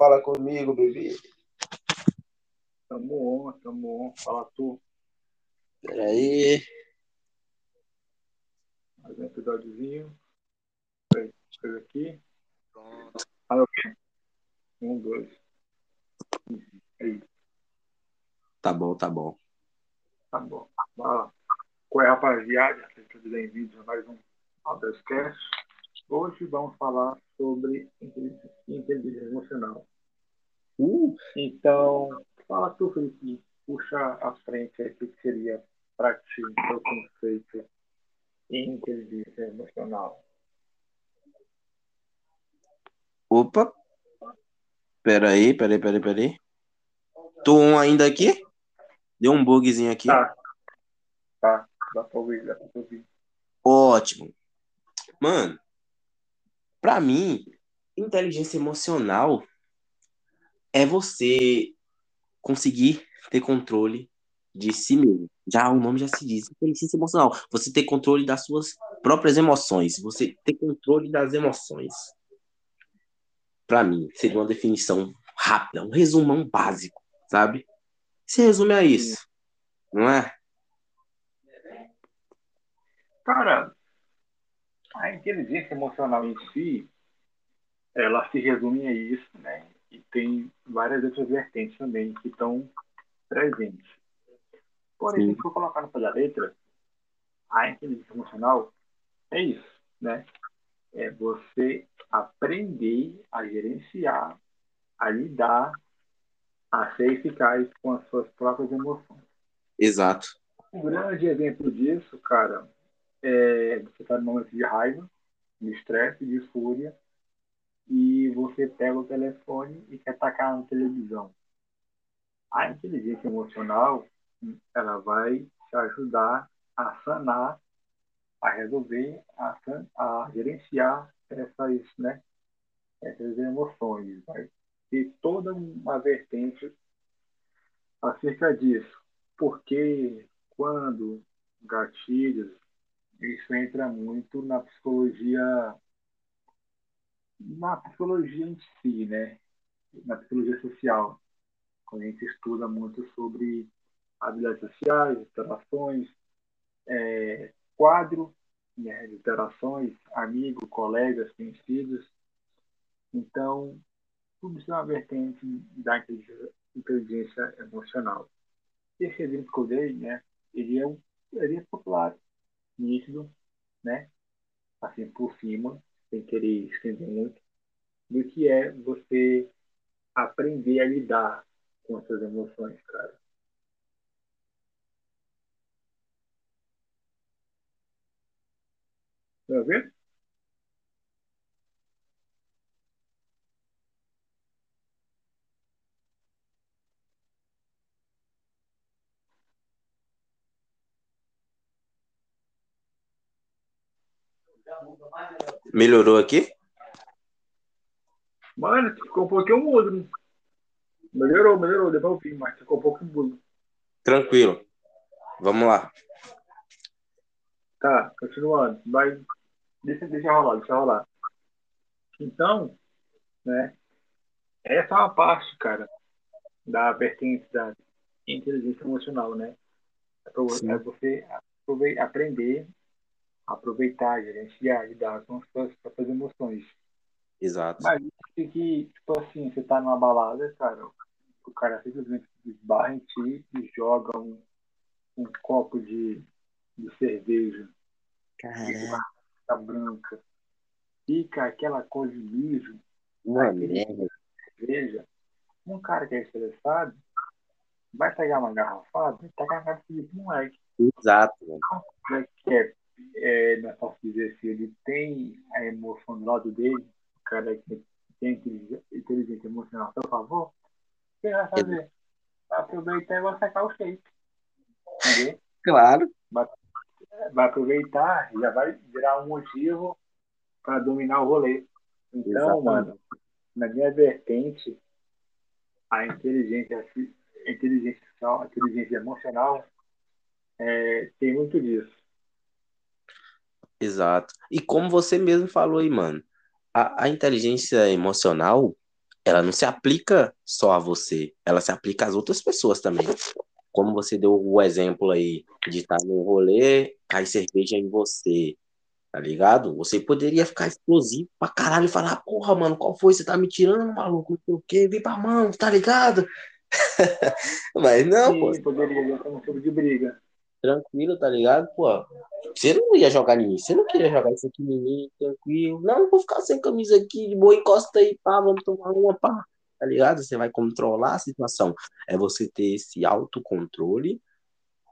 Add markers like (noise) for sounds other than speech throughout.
Fala comigo, bebê. Tamo on, tamo on. Fala tu. Peraí. Mais um episódiozinho. Peraí, Coisa aqui. Pronto. Fala o quê? Um, dois. Aí, Tá bom, tá bom. tá bom. Lá. Qual é, rapaziada? Sejam bem-vindos a mais um Audacast. Hoje vamos falar sobre inteligência emocional. Uh, Então, fala tu, Felipe. Puxa à frente aí o que seria para ti o teu conceito em inteligência emocional. opa. Peraí, peraí, peraí, peraí. Tô on ainda aqui? Deu um bugzinho aqui. Tá. Tá. Dá pra ouvir, dá pra ouvir. Ótimo. Mano, pra mim, inteligência emocional é você conseguir ter controle de si mesmo. Já o nome já se diz, inteligência emocional. Você ter controle das suas próprias emoções, você ter controle das emoções. Pra mim, seria uma definição rápida, um resumão básico, sabe? Se resume a isso, não é? Cara, a inteligência emocional em si, ela se resume a isso, né? E tem várias outras vertentes também que estão presentes. Porém, Sim. se for colocar no pé da letra, a inteligência emocional é isso, né? É você aprender a gerenciar, a lidar, a ser eficaz com as suas próprias emoções. Exato. Um grande exemplo disso, cara, é você está num momento de raiva, de estresse, de fúria, e você pega o telefone e quer tacar na televisão. A inteligência emocional, ela vai te ajudar a sanar, a resolver, a, a gerenciar essas, né, essas emoções. Vai ter toda uma vertente acerca disso. Porque quando gatilhos, isso entra muito na psicologia, na psicologia em si, né? Na psicologia social. Quando a gente estuda muito sobre habilidades sociais, interações, é, quadro, né, de interações, amigo, colegas, conhecidos. Então, tudo isso é uma vertente da inteligência- emocional. Esse exemplo que eu dei, né, ele é ele é popular, nítido, né, assim por cima, sem querer estender muito, do que é você aprender a lidar com as suas emoções, cara. Tá vendo? Melhorou aqui? Mano, ficou um pouquinho mudo. Melhorou, melhorou, deu pra ouvir, mas ficou um pouco mudo. Tranquilo. Vamos lá. Tá, continuando. Vai, deixa, deixa rolar, deixa rolar. Então, né, essa é uma parte, cara, da vertente da inteligência emocional, né? É pra- é você aprove- aprender, aproveitar, gerenciar, lidar com as suas próprias emoções. Exato. Mas isso que, tipo assim, você tá numa balada, cara, o cara simplesmente esbarra em ti e joga um, um copo de, de cerveja, de Caralho. garrafa branca, fica aquela coisa de mijo, merda. cerveja. Um cara que é estressado vai pegar uma garrafada e tacar na cabeça de moleque. Exato, mano. O moleque que é, é, não posso dizer se ele tem a emoção do lado dele, o cara que tem inteligência emocional a seu favor, o que ele vai fazer? Vai aproveitar e vai sacar o shape. Entendeu? Claro. Vai aproveitar e já vai virar um motivo para dominar o rolê. Então, Exatamente. mano, na minha vertente, a inteligência, a inteligência, a inteligência emocional é, tem muito disso. Exato. E como você mesmo falou aí, mano, a, a inteligência emocional, ela não se aplica só a você, ela se aplica às outras pessoas também. Como você deu o exemplo aí de estar no rolê, cai cerveja em você, tá ligado? Você poderia ficar explosivo pra caralho e falar, porra, mano, qual foi? Você tá me tirando, maluco? Não sei o quê, vem pra mão, tá ligado? (laughs) Mas não, Sim, pô. poderia um tipo de briga. Tranquilo, tá ligado? Pô, você não ia jogar mim, você não queria jogar isso aqui mim, tranquilo. Não, vou ficar sem camisa aqui, de boa, encosta aí, pá, vamos tomar uma, pá. Tá ligado? Você vai controlar a situação. É você ter esse autocontrole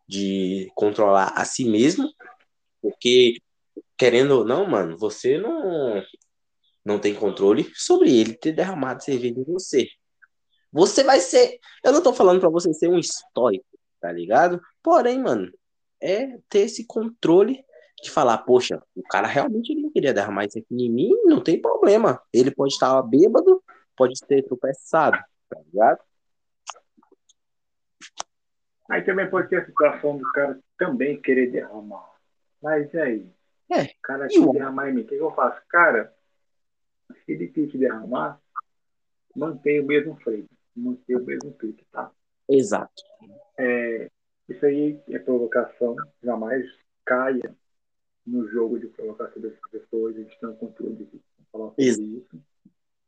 de controlar a si mesmo, porque, querendo ou não, mano, você não, não tem controle sobre ele ter derramado cerveja em você. Você vai ser. Eu não tô falando pra você ser um estoico, tá ligado? Porém, mano, é ter esse controle de falar, poxa, o cara realmente não queria derramar isso aqui em mim, não tem problema. Ele pode estar bêbado, pode ter tropeçado, tá ligado? Aí também pode ter a situação do cara também querer derramar. Mas e aí? É, O cara quer derramar em mim. O que, eu faço? Cara, se ele quer te derramar, mantém o mesmo freio. Mantém o mesmo pique, tá? Exato. É, isso aí é provocação. Jamais caia no jogo de provocação das pessoas. A gente tem um controle aqui pra falar sobre Isso. isso.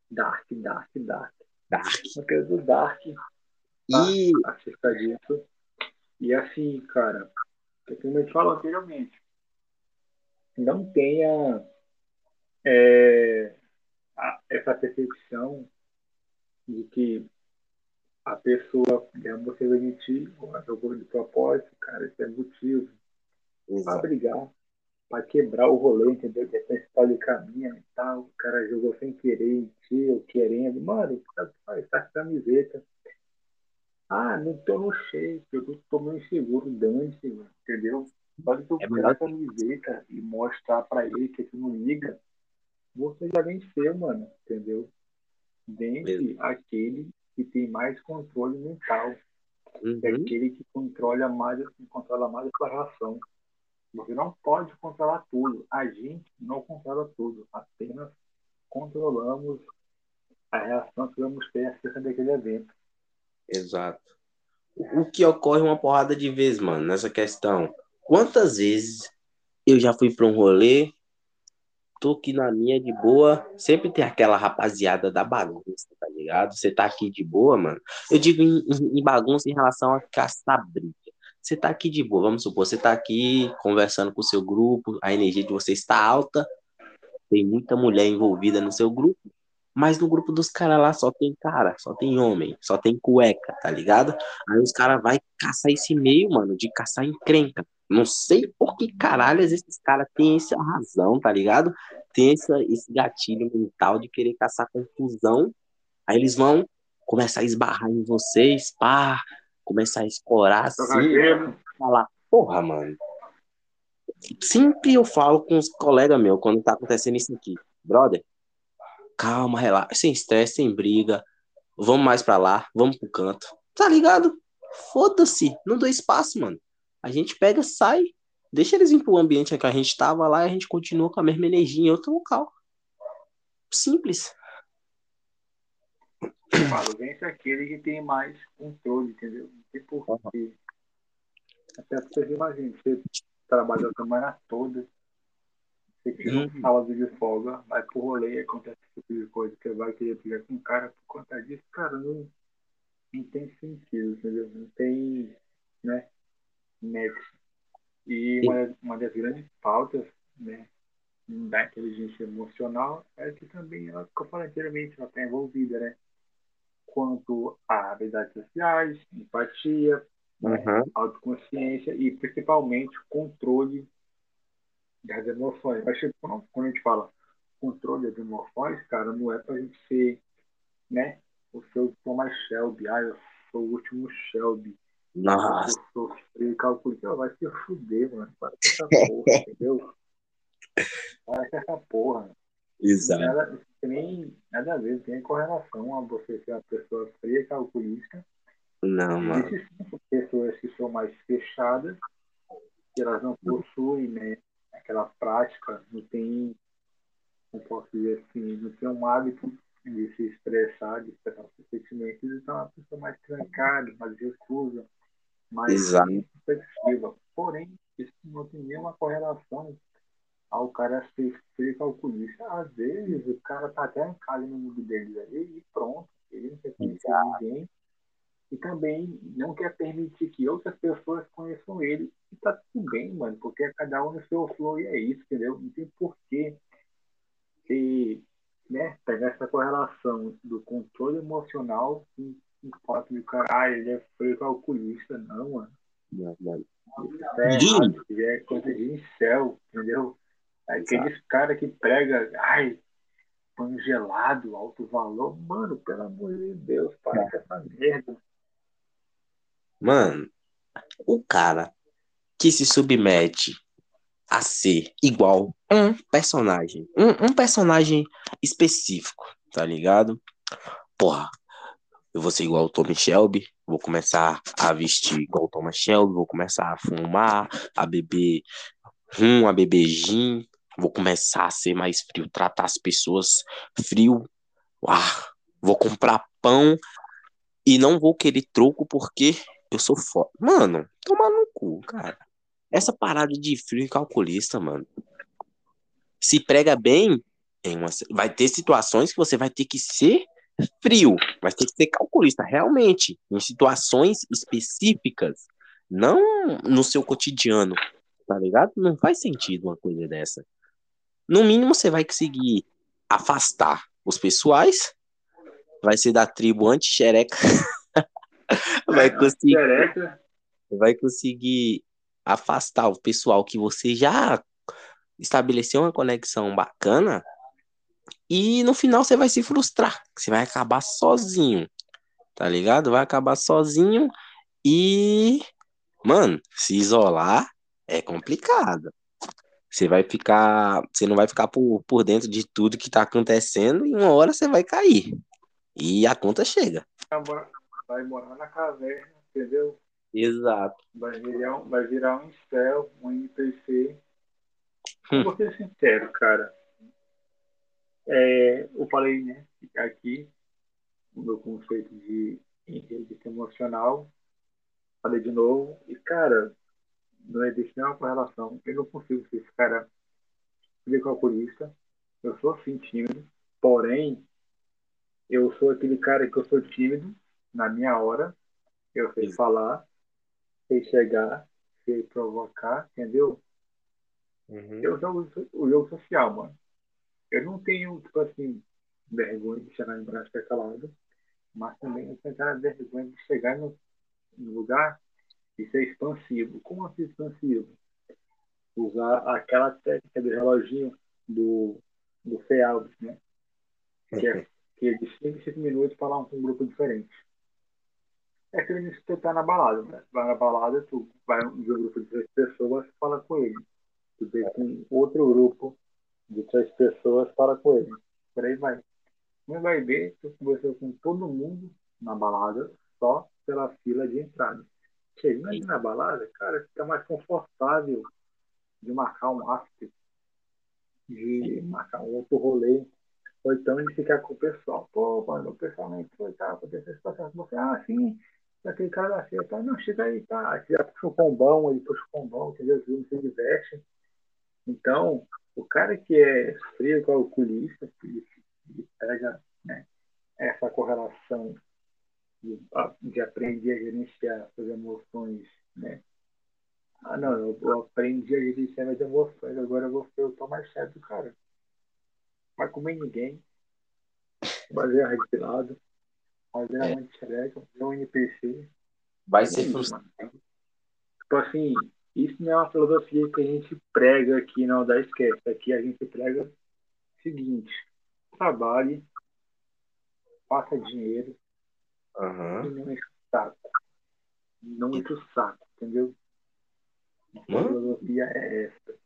Dark, dark, dark. Dark. Eu quero do dark E acerca disso. E assim, cara, é como eu te falo anteriormente, não tenha é, a- essa percepção de que a pessoa ti, ou ela jogou de propósito, cara, isso é motivo para brigar, para quebrar o rolê, entendeu? De repente tá ali caminha e tal, o cara jogou sem querer em ti, ou querendo, mano, tá, tá com camiseta. Ah, não tô no shape, eu tô, meio inseguro, dane-se, mano, entendeu? Pode tu É pegar a camiseta e mostrar pra ele que tu não liga, você já venceu, mano, entendeu? Vence aquele que tem mais controle mental, é Uhum. aquele que controla mais, que controla mais a sua. Você não pode controlar tudo. A gente não controla tudo. Apenas controlamos a reação que vamos ter acerca daquele evento. Exato. O que ocorre uma porrada de vezes, mano, nessa questão. Quantas vezes eu já fui pra um rolê, tô aqui na minha de boa, sempre tem aquela rapaziada da bagunça, tá ligado? Você tá aqui de boa, mano. Eu digo em, em- bagunça em relação a caçar briga. Você tá aqui de boa, vamos supor, você tá aqui conversando com o seu grupo, a energia de vocês está alta, tem muita mulher envolvida no seu grupo, mas no grupo dos caras lá só tem cara, só tem homem, só tem cueca, tá ligado? Aí os caras vai caçar esse meio, mano, de caçar encrenca. Não sei por que caralho esses caras têm essa razão, tá ligado? Tem essa, esse gatilho mental de querer caçar confusão. Aí eles vão começar a esbarrar em vocês, pá, começar a escorar Jogar assim, falar, porra, mano. Sempre eu falo com os colegas meus quando tá acontecendo isso aqui. Brother, calma, relaxa, sem estresse, sem briga. Vamos mais pra lá, vamos pro canto. Tá ligado? Foda-se, não dou espaço, mano. A gente pega, sai, deixa eles vir pro ambiente que a gente tava lá e a gente continua com a mesma energia em outro local. Simples. eu falo, vence aquele que tem mais controle, entendeu? Não tem porquê. Até porque você imagina, você trabalha a semana toda, você tira um Uhum. sábado de folga, vai pro rolê acontece esse tipo de coisa, você vai querer brigar com o cara por conta disso, cara, não, não tem sentido, entendeu? Não tem, né, E uma, uma das grandes pautas, né, da inteligência emocional é que também ela, como eu falei anteriormente, ela está envolvida, né? Quanto a habilidades sociais, empatia, né? Uhum. autoconsciência e principalmente controle das emoções. Mas tipo, quando quando a gente fala controle das emoções, cara, não é pra gente ser, né? O seu Thomas Shelby, ah, eu sou o último Shelby, Nossa, eu calculo, Não, vai se fuder, mano. Para com essa porra, (laughs) entendeu? Para com essa porra. exato. Nada, nem nada a ver, tem correlação a você ser uma pessoa fria, calculista. Não, mano. Existem pessoas que são mais fechadas, que elas não possuem né, aquela prática, não tem, não posso dizer assim, não tem um hábito de se expressar, de expressar os sentimentos, então é uma pessoa mais trancada, mais recusa, mais reflexiva. Porém, isso não tem nenhuma correlação ao cara ser, ser calculista. Às vezes, o cara tá até em casa no mundo dele aí e pronto. Ele não quer conhecer ninguém. E também não quer permitir que outras pessoas conheçam ele. E tá tudo bem, mano, porque é cada um no seu flow e é isso, entendeu? Não tem porquê ter, né, pegar essa correlação do controle emocional com o fato de o cara, ah, ele é freio calculista. Não, mano. Não. Isso é errado, é coisa de incel, entendeu? Aqueles caras que prega, ai, pão gelado, alto valor. Mano, pelo amor de Deus, para com essa merda. Mano, o cara que se submete a ser igual um personagem, um, um personagem específico, tá ligado? Porra, eu vou ser igual o Tommy Shelby, vou começar a vestir igual o Thomas Shelby, vou começar a fumar, a beber rum, a beber gin, vou começar a ser mais frio, tratar as pessoas frio, vou comprar pão e não vou querer troco porque eu sou foda. Mano, toma no cu, cara. Essa parada de frio e calculista, mano. Se prega bem, uma... vai ter situações que você vai ter que ser frio, vai ter que ser calculista, realmente, em situações específicas, não no seu cotidiano, tá ligado? Não faz sentido uma coisa dessa. No mínimo, você vai conseguir afastar os pessoais, vai ser da tribo anti-xereca, (laughs) vai conseguir, vai conseguir afastar o pessoal que você já estabeleceu uma conexão bacana e no final você vai se frustrar, você vai acabar sozinho, tá ligado? Vai acabar sozinho e, mano, se isolar é complicado. Você vai ficar, você não vai ficar por, por dentro de tudo que tá acontecendo e uma hora você vai cair. E a conta chega. Vai morar na caverna, entendeu? Exato. Vai virar, um, vai virar um spell, um NPC. Hum. Vou ser sincero, cara. É, eu falei, né, aqui, o meu conceito de inteligência emocional. Falei de novo. E, cara, não existe nenhuma correlação. Eu não consigo ser esse cara calculista. Eu sou assim tímido, porém, eu sou aquele cara que eu sou tímido na minha hora. Eu sei falar, sei chegar, sei provocar, entendeu? Uhum. Eu jogo o jogo social, mano. Eu não tenho, tipo assim, vergonha de chegar em braço calado, mas também eu tenho vergonha de chegar no, no lugar isso é expansivo. Como assim expansivo? Usar aquela técnica do reloginho do, do FEALBS, né? Que é, que é de 5 em 5 minutos falar com um grupo diferente. É que nem você tá na balada, né? Vai na balada, tu vai um grupo de três pessoas, fala com ele. Tu vem com outro grupo de três pessoas, fala com ele. Por aí vai. Não vai ver, tu conversou com todo mundo na balada, só pela fila de entrada. Você imagina na balada, cara, fica mais confortável de marcar um after, de marcar um outro rolê, ou então de ficar com o pessoal. Pô, mano, o pessoal não foi, tá, aconteceu situação. Você, ah, sim, aquele cara assim, tá, não, chega aí, tá, já puxa o combão, ele puxa o combão, entendeu? Filmes se diverte. Então, o cara que é frio calculista, que, que pega né, essa correlação de, de aprender a gerenciar suas emoções, né? Ah, não, eu, eu aprendi a gerenciar minhas emoções, agora eu vou ser o mais certo, cara. Vai comer ninguém, fazer a lado, fazer é. a anti-xereca, fazer um NPC. Vai ser frustrante. Tipo assim, isso não é uma filosofia que a gente prega aqui não da esquece. Aqui a gente prega o seguinte: trabalhe, faça dinheiro, Uhum. E não enche o saco. Não enche o saco, entendeu? A filosofia é essa.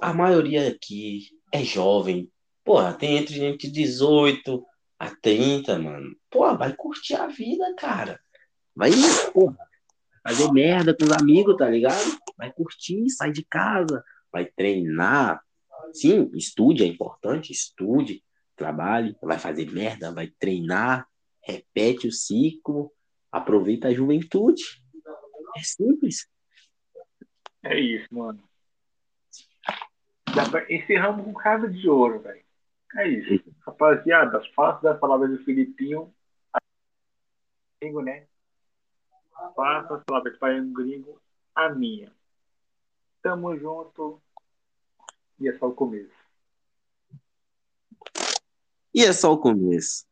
A maioria aqui é jovem. Porra, tem entre gente de 18 a 30, mano. Porra, vai curtir a vida, cara. Vai, porra, fazer merda com os amigos, tá ligado? Vai curtir, sai de casa, vai treinar. Sim, estude, é importante, estude. trabalhe, vai fazer merda, vai treinar, repete o ciclo, aproveita a juventude. É simples. É isso, mano. Encerramos com casa de ouro, velho. É isso. Rapaziada, faço das palavras do Filipinho. Gringo, né? Faça as palavras para um gringo a minha. Tamo junto. E é só o começo. E é só o começo.